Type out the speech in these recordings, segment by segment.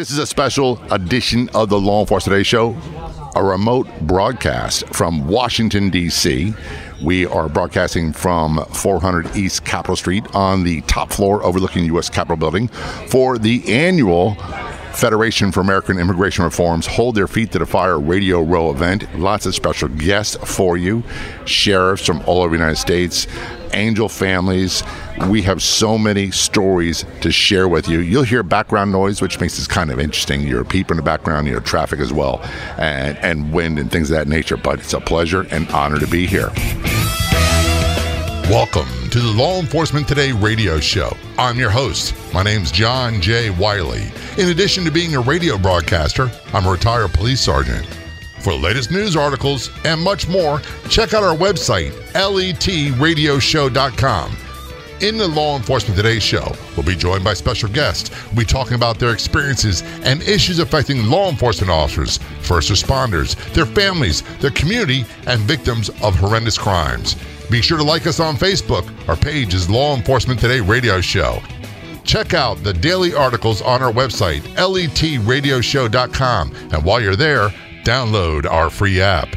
This is a special edition of the Law Enforcement Today Show, a remote broadcast from Washington, D.C. We are broadcasting from 400 East Capitol Street on the top floor overlooking the U.S. Capitol Building for the annual Federation for American Immigration Reforms Hold Their Feet to the Fire Radio Row event. Lots of special guests for you, sheriffs from all over the United States, angel families. We have so many stories to share with you. You'll hear background noise, which makes this kind of interesting. You're people in the background, you know, traffic as well, and, and wind and things of that nature. But it's a pleasure and honor to be here. Welcome to the Law Enforcement Today radio show. I'm your host. My name's John J. Wiley. In addition to being a radio broadcaster, I'm a retired police sergeant. For the latest news articles and much more, check out our website, letradioshow.com. In the Law Enforcement Today show, we'll be joined by special guests. We'll be talking about their experiences and issues affecting law enforcement officers, first responders, their families, their community, and victims of horrendous crimes. Be sure to like us on Facebook. Our page is Law Enforcement Today Radio Show. Check out the daily articles on our website, letradioshow.com. And while you're there, download our free app.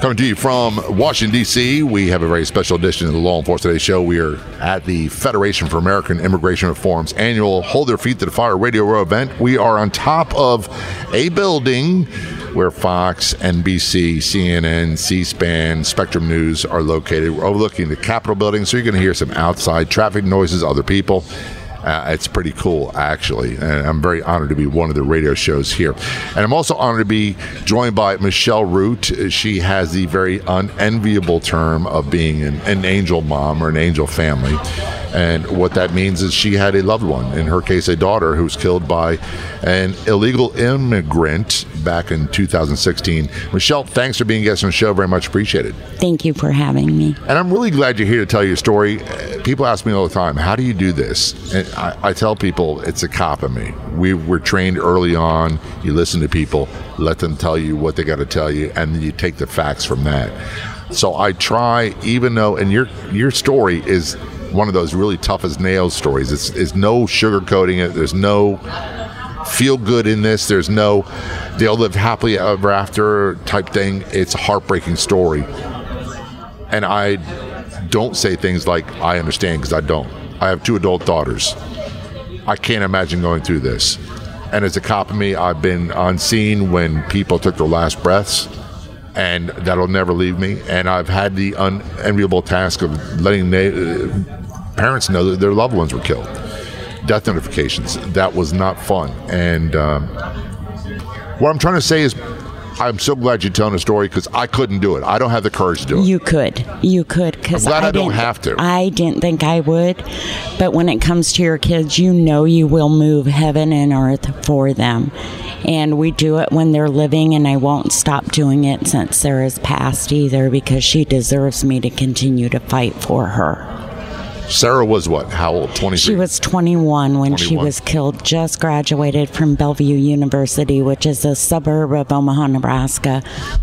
Coming to you from Washington, D.C., we have a very special edition of the Law Enforcement Today Show. We are at the Federation for American Immigration Reform's annual Hold Their Feet to the Fire Radio Row event. We are on top of a building where Fox, NBC, CNN, C SPAN, Spectrum News are located. We're overlooking the Capitol building, so you're going to hear some outside traffic noises, other people. Uh, it's pretty cool, actually. And I'm very honored to be one of the radio shows here. And I'm also honored to be joined by Michelle Root. She has the very unenviable term of being an, an angel mom or an angel family. And what that means is she had a loved one, in her case, a daughter who was killed by an illegal immigrant back in 2016. Michelle, thanks for being a guest on the show. Very much appreciated. Thank you for having me. And I'm really glad you're here to tell your story. People ask me all the time, how do you do this? And I, I tell people it's a cop in me. We were trained early on. You listen to people, let them tell you what they got to tell you, and you take the facts from that. So I try, even though, and your your story is one of those really tough as nails stories. It's, it's no sugarcoating it. There's no feel good in this. There's no they'll live happily ever after type thing. It's a heartbreaking story. And I don't say things like I understand because I don't. I have two adult daughters. I can't imagine going through this. And as a cop of me, I've been on scene when people took their last breaths and that'll never leave me. And I've had the unenviable task of letting na- parents know that their loved ones were killed. Death notifications. That was not fun. And um, what I'm trying to say is, I'm so glad you're telling a story because I couldn't do it. I don't have the courage to do it. You could. You could because I'm glad I don't have to. I didn't think I would, but when it comes to your kids, you know you will move heaven and earth for them, and we do it when they're living, and I won't stop doing it since Sarah's passed either because she deserves me to continue to fight for her. Sarah was what? How old? 23? She was 21 when she was killed, just graduated from Bellevue University, which is a suburb of Omaha, Nebraska,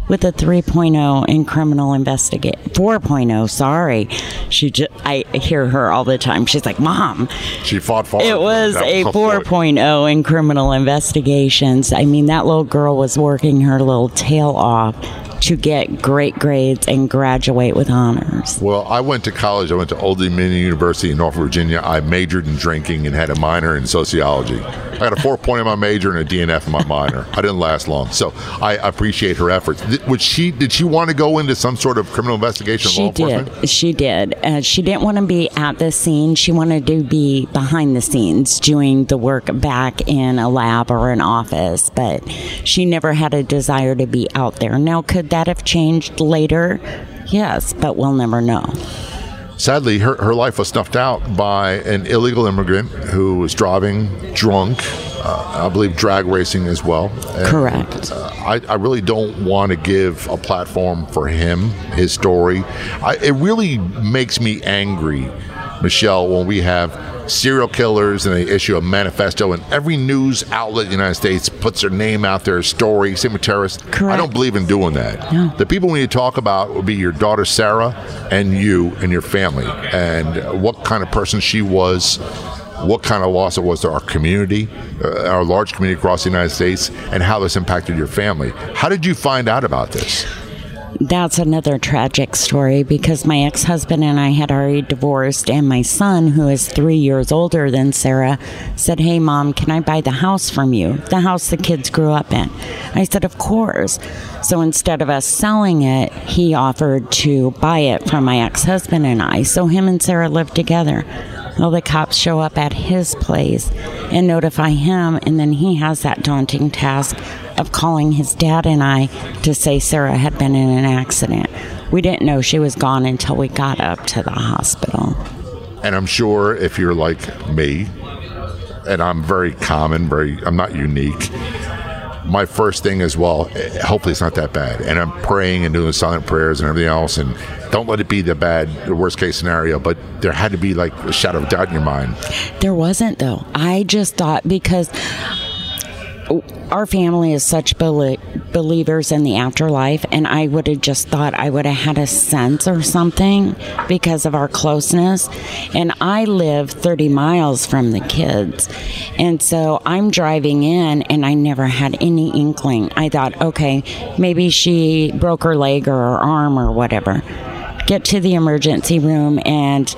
with a 3.0 in criminal investigate 4.0, sorry. She just I hear her all the time. She's like, "Mom, She fought for it was a tough fight. 4.0 in criminal investigations. I mean, that little girl was working her little tail off to get great grades and graduate with honors. Well, I went to college. I went to Old Dominion University in Norfolk, Virginia. I majored in drinking and had a minor in sociology. I got a 4.0 point in my major and a DNF in my minor. I didn't last long, so I appreciate her efforts. Did, would she? Did she want to go into some sort of criminal investigation? She law enforcement? did. She did. Uh, she didn't want to be at the scene. She wanted to be behind the scenes doing the work back in a lab or an office, but she never had a desire to be out there. Now, could that have changed later? Yes, but we'll never know. Sadly, her, her life was snuffed out by an illegal immigrant who was driving drunk, uh, I believe drag racing as well. And, Correct. uh, I, I really don't want to give a platform for him, his story. I, it really makes me angry, Michelle, when we have serial killers and they issue a manifesto and every news outlet in the United States puts their name out there, story, same with terrorists. I don't believe in doing that. No. The people we need to talk about would be your daughter Sarah and you and your family and what kind of person she was what kind of loss it was to our community, uh, our large community across the United States, and how this impacted your family. How did you find out about this? That's another tragic story because my ex husband and I had already divorced, and my son, who is three years older than Sarah, said, Hey, mom, can I buy the house from you? The house the kids grew up in. I said, Of course. So instead of us selling it, he offered to buy it from my ex husband and I. So him and Sarah lived together. Well, the cops show up at his place and notify him, and then he has that daunting task of calling his dad and I to say Sarah had been in an accident. We didn't know she was gone until we got up to the hospital. And I'm sure if you're like me, and I'm very common, very, I'm not unique. My first thing is, well, hopefully it's not that bad. And I'm praying and doing silent prayers and everything else. And don't let it be the bad, the worst case scenario. But there had to be like a shadow of doubt in your mind. There wasn't, though. I just thought because our family is such believers in the afterlife, and I would have just thought I would have had a sense or something because of our closeness. And I live 30 miles from the kids. And so I'm driving in, and I never had any inkling. I thought, okay, maybe she broke her leg or her arm or whatever get to the emergency room, and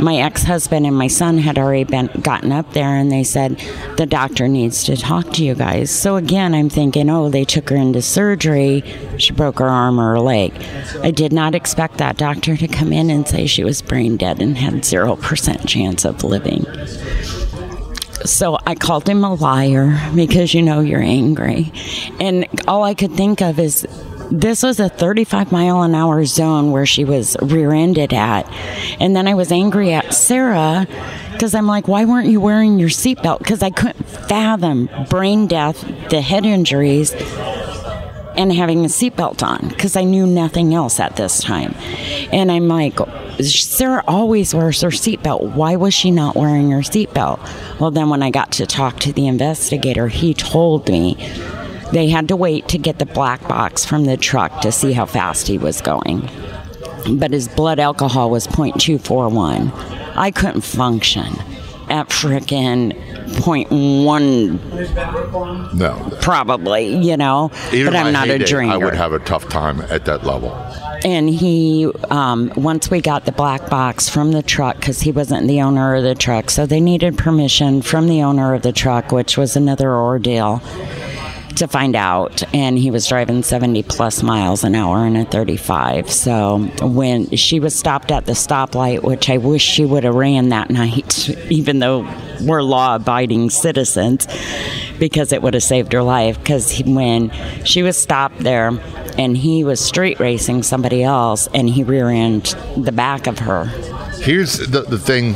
my ex husband and my son had already been gotten up there, and they said the doctor needs to talk to you guys. So again, I'm thinking, oh, they took her into surgery. She broke her arm or her leg. I did not expect that doctor to come in and say she was brain dead and had zero percent chance of living. So I called him a liar because you know you're angry. And all I could think of is this was a 35 mile an hour zone where she was rear ended at. And then I was angry at Sarah because I'm like, why weren't you wearing your seatbelt? Because I couldn't fathom brain death, the head injuries, and having a seatbelt on because I knew nothing else at this time. And I'm like, Sarah always wears her seatbelt. Why was she not wearing her seatbelt? Well, then when I got to talk to the investigator, he told me they had to wait to get the black box from the truck to see how fast he was going. But his blood alcohol was 0.241. I couldn't function at frickin' point one. No, probably, you know. Even but I'm not a drinker. I would have a tough time at that level. And he, um, once we got the black box from the truck, because he wasn't the owner of the truck, so they needed permission from the owner of the truck, which was another ordeal to find out, and he was driving 70 plus miles an hour in a 35. So when she was stopped at the stoplight, which I wish she would have ran that night, even though we're law abiding citizens, because it would have saved her life. Because when she was stopped there, and he was street racing somebody else, and he rear ended the back of her. Here's the, the thing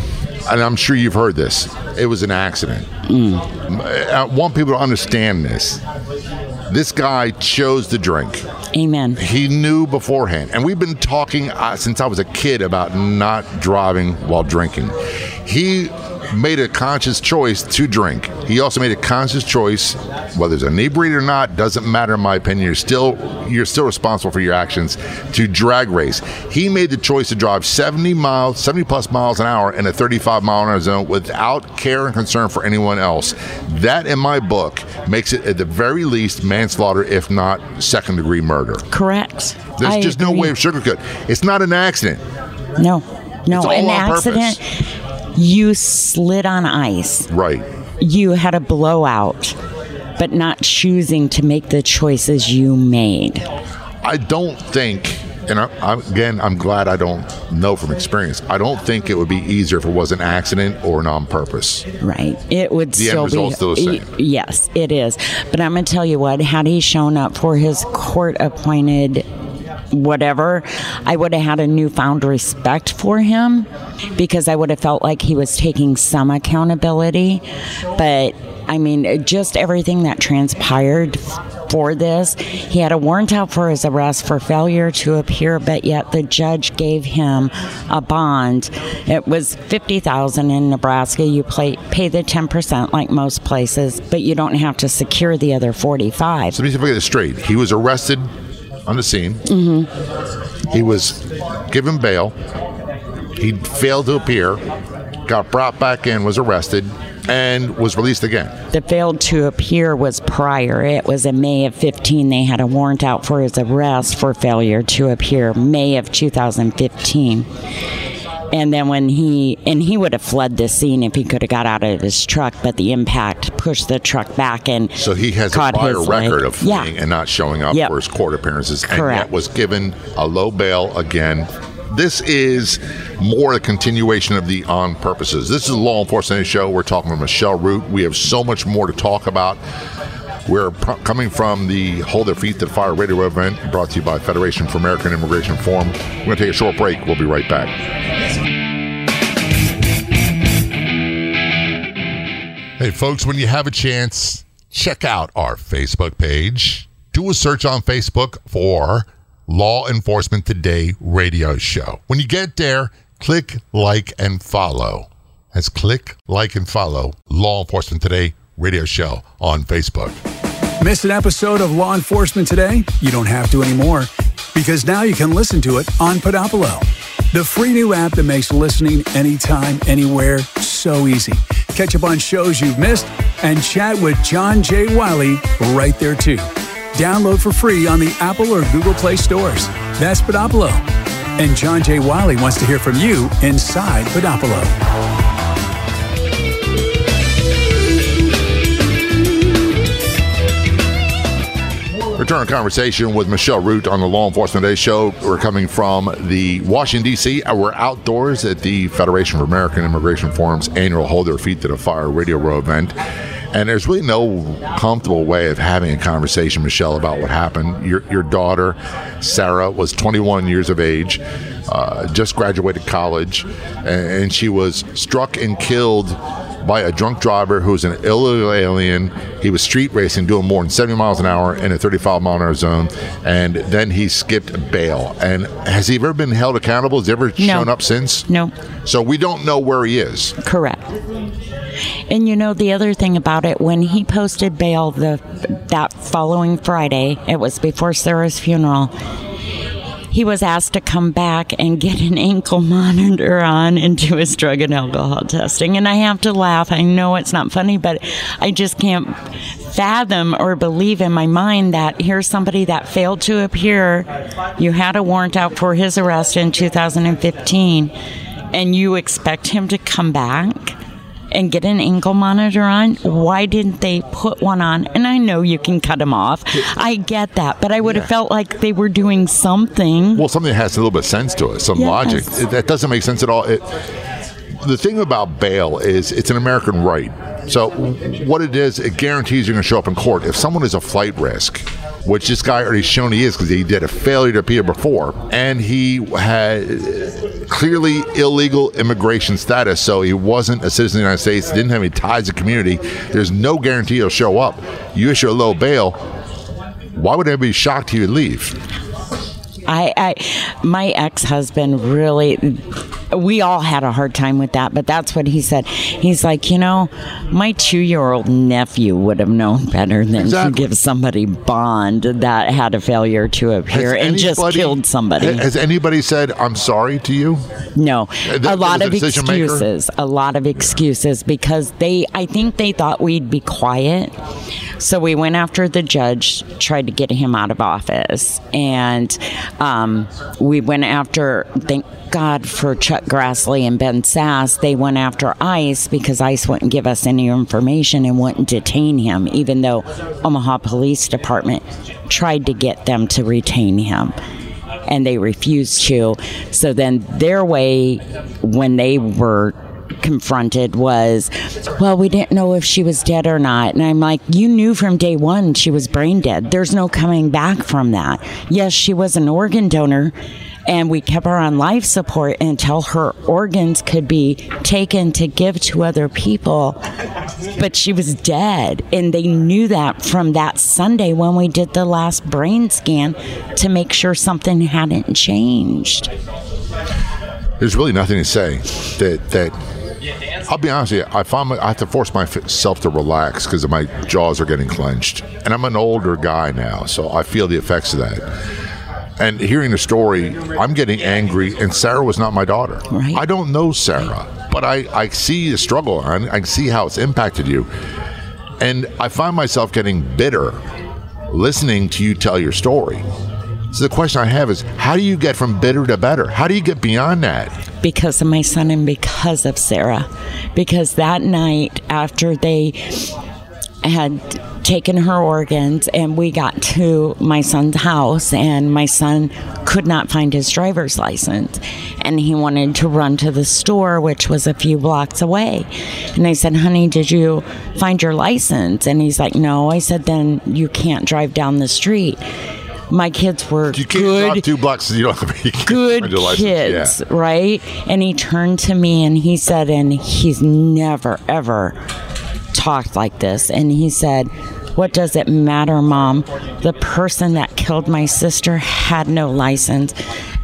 and I'm sure you've heard this. It was an accident. Mm. I want people to understand this. This guy chose to drink. Amen. He knew beforehand. And we've been talking uh, since I was a kid about not driving while drinking. He made a conscious choice to drink. He also made a conscious choice, whether it's inebriated or not, doesn't matter in my opinion. You're still you're still responsible for your actions to drag race. He made the choice to drive 70 miles, 70 plus miles an hour in a 35 mile an hour zone without care and concern for anyone else. That, in my book, makes it at the very least manslaughter, if not second degree murder. Correct. There's I just agree. no way of sugarcoat. It's not an accident. No. No, an accident. Purpose you slid on ice. Right. You had a blowout, but not choosing to make the choices you made. I don't think, and I, I, again, I'm glad I don't know from experience. I don't think it would be easier if it was an accident or an on purpose. Right. It would the still be. Still the same. Yes, it is. But I'm going to tell you what, had he shown up for his court appointed whatever, I would have had a newfound respect for him because I would have felt like he was taking some accountability. But I mean, just everything that transpired for this. He had a warrant out for his arrest for failure to appear, but yet the judge gave him a bond. It was fifty thousand in Nebraska. You pay, pay the ten percent like most places, but you don't have to secure the other forty-five. So let me get this straight. He was arrested on the scene. Mm-hmm. He was given bail. He failed to appear. got brought back in, was arrested, and was released again. The failed to appear was prior. It was in May of 15. They had a warrant out for his arrest for failure to appear, May of 2015. And then when he and he would have fled the scene if he could have got out of his truck, but the impact pushed the truck back and So he has a prior record leg. of fleeing Yeah. and not showing up Yep. for his court appearances, Correct. and yet was given a low bail again. This is more a continuation of the on purposes. This is a law enforcement show. We're talking with Michelle Root. We have so much more to talk about. We're coming from the Hold Their Feet to Fire radio event brought to you by Federation for American Immigration Forum. We're going to take a short break. We'll be right back. Hey, folks, when you have a chance, check out our Facebook page. Do a search on Facebook for Law Enforcement Today Radio Show. When you get there, click like and follow. That's click like and follow Law Enforcement Today Radio Show on Facebook. Miss an episode of Law Enforcement today? You don't have to anymore because now you can listen to it on Podopolo, the free new app that makes listening anytime, anywhere so easy. Catch up on shows you've missed and chat with John J. Wiley right there too. Download for free on the Apple or Google Play stores. That's Podopolo. And John J. Wiley wants to hear from you inside Podopolo. Return conversation with Michelle Root on the Law Enforcement Today show. We're coming from the Washington, D.C. We're outdoors at the Federation of American Immigration Forum's annual Hold Their Feet to the Fire Radio Row event. And there's really no comfortable way of having a conversation, Michelle, about what happened. Your, your daughter, Sarah, was 21 years of age, uh, just graduated college, and she was struck and killed by a drunk driver who was an illegal alien. He was street racing, doing more than 70 miles an hour in a 35 mile an hour zone, and then he skipped bail. And has he ever been held accountable? Has he ever shown up since? No. So we don't know where he is. Correct. And you know the other thing about it, when he posted bail the that following Friday, it was before Sarah's funeral. He was asked to come back and get an ankle monitor on and do his drug and alcohol testing. And I have to laugh. I know it's not funny, but I just can't fathom or believe in my mind that here's somebody that failed to appear. You had a warrant out for his arrest in 2015, and you expect him to come back and get an ankle monitor on. Why didn't they put one on? And I know you can cut them off. I get that, but I would have felt like they were doing something. Well, something that has a little bit of sense to it, some Yes. logic. It- that doesn't make sense at all. It, the thing about bail is it's an American right. So what it is, it guarantees you're going to show up in court. If someone is a flight risk, which this guy already shown he is because he did a failure to appear before, and he had clearly illegal immigration status, so he wasn't a citizen of the United States, didn't have any ties to community. There's no guarantee he'll show up. You issue a low bail. Why would anybody be shocked he would leave? I, I my ex-husband really we all had a hard time with that, but that's what he said. He's like, you know, my two-year-old nephew would have known better than Exactly. to give somebody bond that had a failure to appear Has and just killed somebody. Has anybody said, I'm sorry to you? No, that a lot of a decision maker? excuses. A lot of excuses because they, I think they thought we'd be quiet. So we went after the judge, tried to get him out of office, and um, we went after. Thank God for Chuck Grassley and Ben Sasse. They went after ICE because ICE wouldn't give us any information and wouldn't detain him, even though Omaha Police Department tried to get them to retain him and they refused to. So then their way, when they were confronted, was, well, we didn't know if she was dead or not. And I'm like, you knew from day one she was brain dead. There's no coming back from that. Yes, she was an organ donor. And we kept her on life support until her organs could be taken to give to other people. But she was dead. And they knew that from that Sunday when we did the last brain scan to make sure something hadn't changed. There's really nothing to say that that. I'll be honest with you. I find I have to force myself to relax because my jaws are getting clenched, and I'm an older guy now, so I feel the effects of that. And hearing the story, I'm getting angry. And Sarah was not my daughter. Right. I don't know Sarah, but I, I see the struggle. I, I see how it's impacted you. And I find myself getting bitter listening to you tell your story. So the question I have is how do you get from bitter to better? How do you get beyond that? Because of my son and because of Sarah. Because that night after they had taken her organs and we got to my son's house and my son could not find his driver's license and he wanted to run to the store which was a few blocks away and i said honey did you find your license and he's like no i said then you can't drive down the street my kids were You can't good drive two blocks. You don't have to be good kids, right? And he turned to me and he said, and he's never, ever talked like this. And he said, What does it matter, mom? The person that killed my sister had no license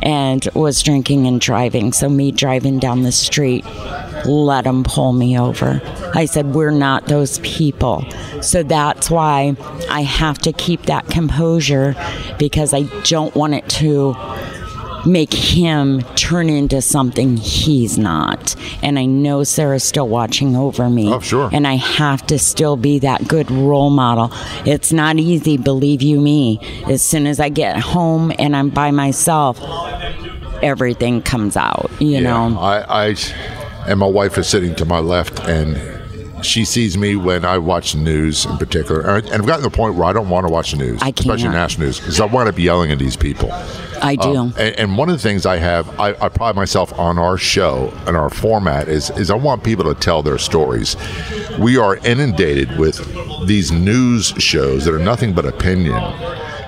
and was drinking and driving. So, me driving down the street, let him pull me over. I said, We're not those people. So that's why I have to keep that composure because I don't want it to make him turn into something he's not. And I know Sarah's still watching over me. Oh, sure. And I have to still be that good role model. It's not easy, believe you me. As soon as I get home and I'm by myself, everything comes out, you know. I, I, and my wife is sitting to my left, and she sees me when I watch the news in particular. And I've gotten to the point where I don't want to watch the news, I especially national news, because I want to be yelling at these people. I do. Um, and, and one of the things I have, I, I pride myself on our show and our format is, is I want people to tell their stories. We are inundated with these news shows that are nothing but opinion.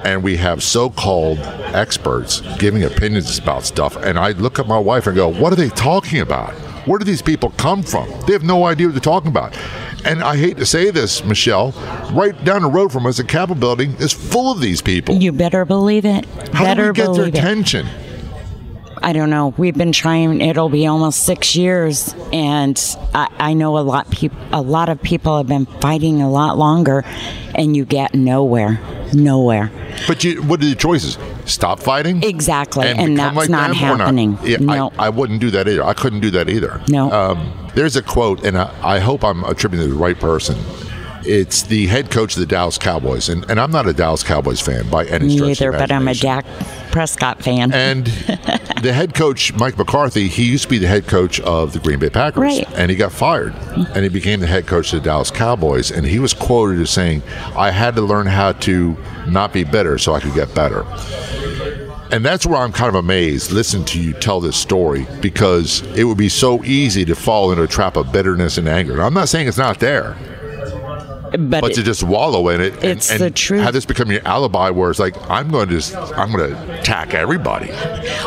And we have so called experts giving opinions about stuff. And I look at my wife and go, What are they talking about? Where do these people come from? They have no idea what they're talking about. And I hate to say this, Michelle, right down the road from us, the Capitol building is full of these people. you better believe it. How better do we get their believe it. attention? I don't know. We've been trying. It'll be almost six years, and I, I know a lot. Peop, a lot of people have been fighting a lot longer, and you get nowhere. Nowhere. But you, what are the choices? Stop fighting? Exactly, and, become that's like not happening. Yeah, no. I, I wouldn't do that either. I couldn't do that either. No. Um, there's a quote, and I, I hope I'm attributing it to the right person. It's the head coach of the Dallas Cowboys, and, and I'm not a Dallas Cowboys fan by any Me stretch. either, but I'm a. Dak Prescott fan. And the head coach, Mike McCarthy, he used to be the head coach of the Green Bay Packers. Right. And he got fired. And he became the head coach of the Dallas Cowboys. And he was quoted as saying, I had to learn how to not be better so I could get better. And that's where I'm kind of amazed listening to you tell this story because it would be so easy to fall into a trap of bitterness and anger. And I'm not saying it's not there, but but it- to just wallow in it and, It's and the truth. have this become your alibi where it's like, I'm going to just, I'm going to attack everybody.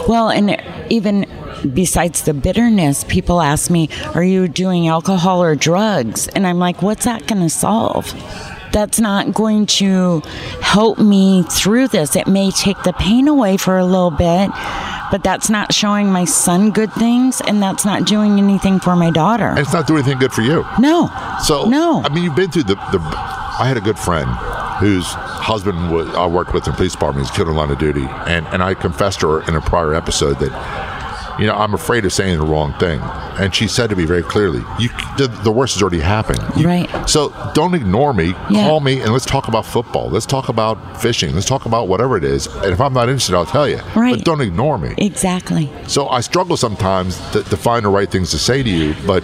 Well, and even besides the bitterness, people ask me, Are you doing alcohol or drugs? And I'm like, What's that going to solve? That's not going to help me through this. It may take the pain away for a little bit, but that's not showing my son good things, and that's not doing anything for my daughter. And it's not doing anything good for you. No. So no. I mean, you've been through the. the I had a good friend whose husband was, I worked with in the police department. He's killed in line of duty, and and I confessed to her in a prior episode that, you know, I'm afraid of saying the wrong thing, and she said to me very clearly, "You, the, the worst has already happened." You- Right. So don't ignore me. Yeah. Call me and let's talk about football. Let's talk about fishing. Let's talk about whatever it is. And if I'm not interested, I'll tell you. Right. But don't ignore me. exactly. So I struggle sometimes to, to find the right things to say to you, but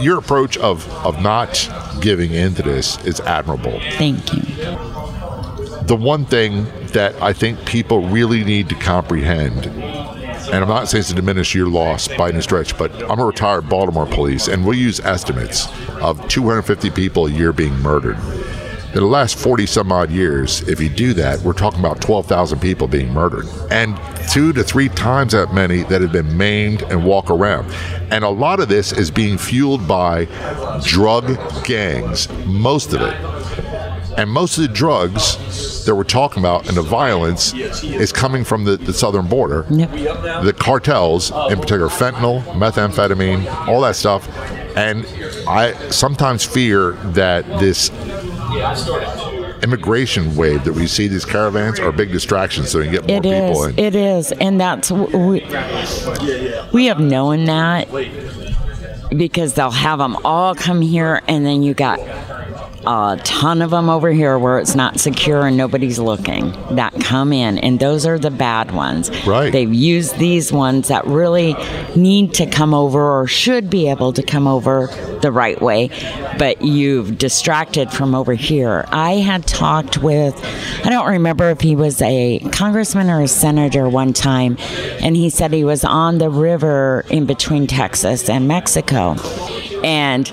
your approach of, of not giving into this is admirable. Thank you. The one thing that I think people really need to comprehend, and I'm not saying to diminish your loss by any stretch, but I'm a retired Baltimore police, and we use estimates of 250 people a year being murdered. In the last 40 some odd years, if you do that, we're talking about 12,000 people being murdered. And two to three times that many that have been maimed and walk around. And a lot of this is being fueled by drug gangs, most of it. And most of the drugs that we're talking about and the violence is coming from the, the southern border. Yep. The cartels, in particular fentanyl, methamphetamine, all that stuff. And I sometimes fear that this immigration wave that we see these caravans are big distractions so we can get more It people in. It is, and that's we, we have known that. because they'll have them all come here, and then you got a ton of them over here where it's not secure and nobody's looking that come in, and those are the bad ones. Right. They've used these ones that really need to come over or should be able to come over the right way, but you've distracted from over here. I had talked with, I don't remember if he was a congressman or a senator one time, and he said he was on the river in between Texas and Mexico and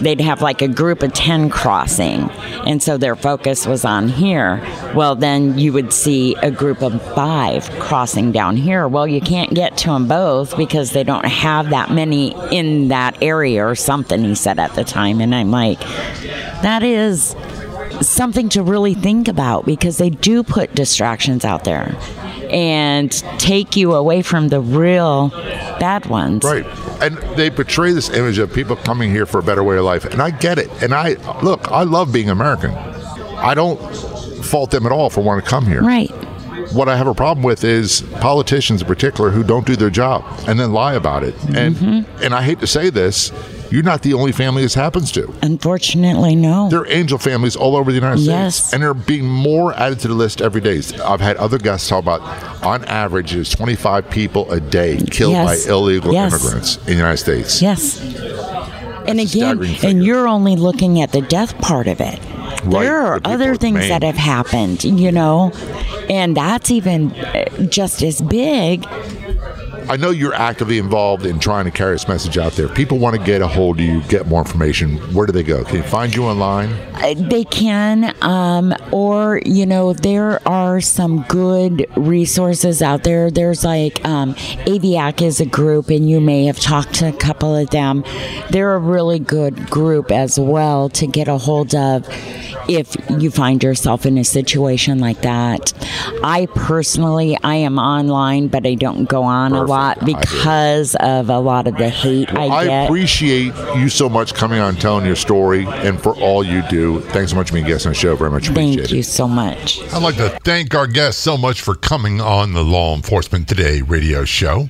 they'd have like a group of 10 crossing. And so their focus was on here. Well then you would see a group of five crossing down here. Well you can't get to them both because they don't have that many in that area or something he said at the time. And i'm like that is something to really think about because they do put distractions out there and take you away from the real bad ones. Right. And they portray this image of people coming here for a better way of life. And I get it. And I look, I love being American. I don't fault them at all for wanting to come here. Right. What I have a problem with is politicians in particular who don't do their job and then lie about it. And Mm-hmm. and I hate to say this, you're not the only family this happens to. Unfortunately, no. There are angel families all over the United Yes. States, and they're being more added to the list every day. I've had other guests talk about, on average, there's 25 people a day killed Yes. by illegal Yes. immigrants in the United States. Yes. And a again, and you're only looking at the death part of it. Right, There are the other things Maine. that have happened, you know, and that's even uh, just as big. I know you're actively involved in trying to carry this message out there. People want to get a hold of you, get more information. Where do they go? Can they find you online? Uh, They can, um, or you know, there are some good resources out there. There's like um, AVIAC is a group, and you may have talked to a couple of them. They're a really good group as well to get a hold of if you find yourself in a situation like that. I personally, I am online, but I don't go on a Perfect. Lot I because of a lot of the hate I I get. appreciate you so much coming on, telling your story, and for all you do. Thanks so much for being a guest on the show. Very much appreciate Thank you so much. I'd like to thank our guests so much for coming on the Law Enforcement Today radio show.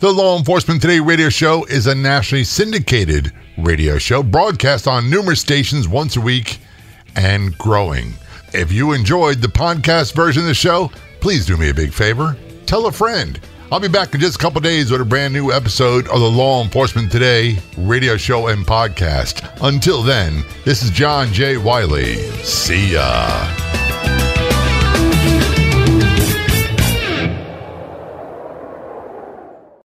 The Law Enforcement Today radio show is a nationally syndicated radio show broadcast on numerous stations once a week and growing. If you enjoyed the podcast version of the show, please do me a big favor. Tell a friend. I'll be back in just a couple days with a brand new episode of the Law Enforcement Today radio show and podcast. Until then, this is John J. Wiley. See ya.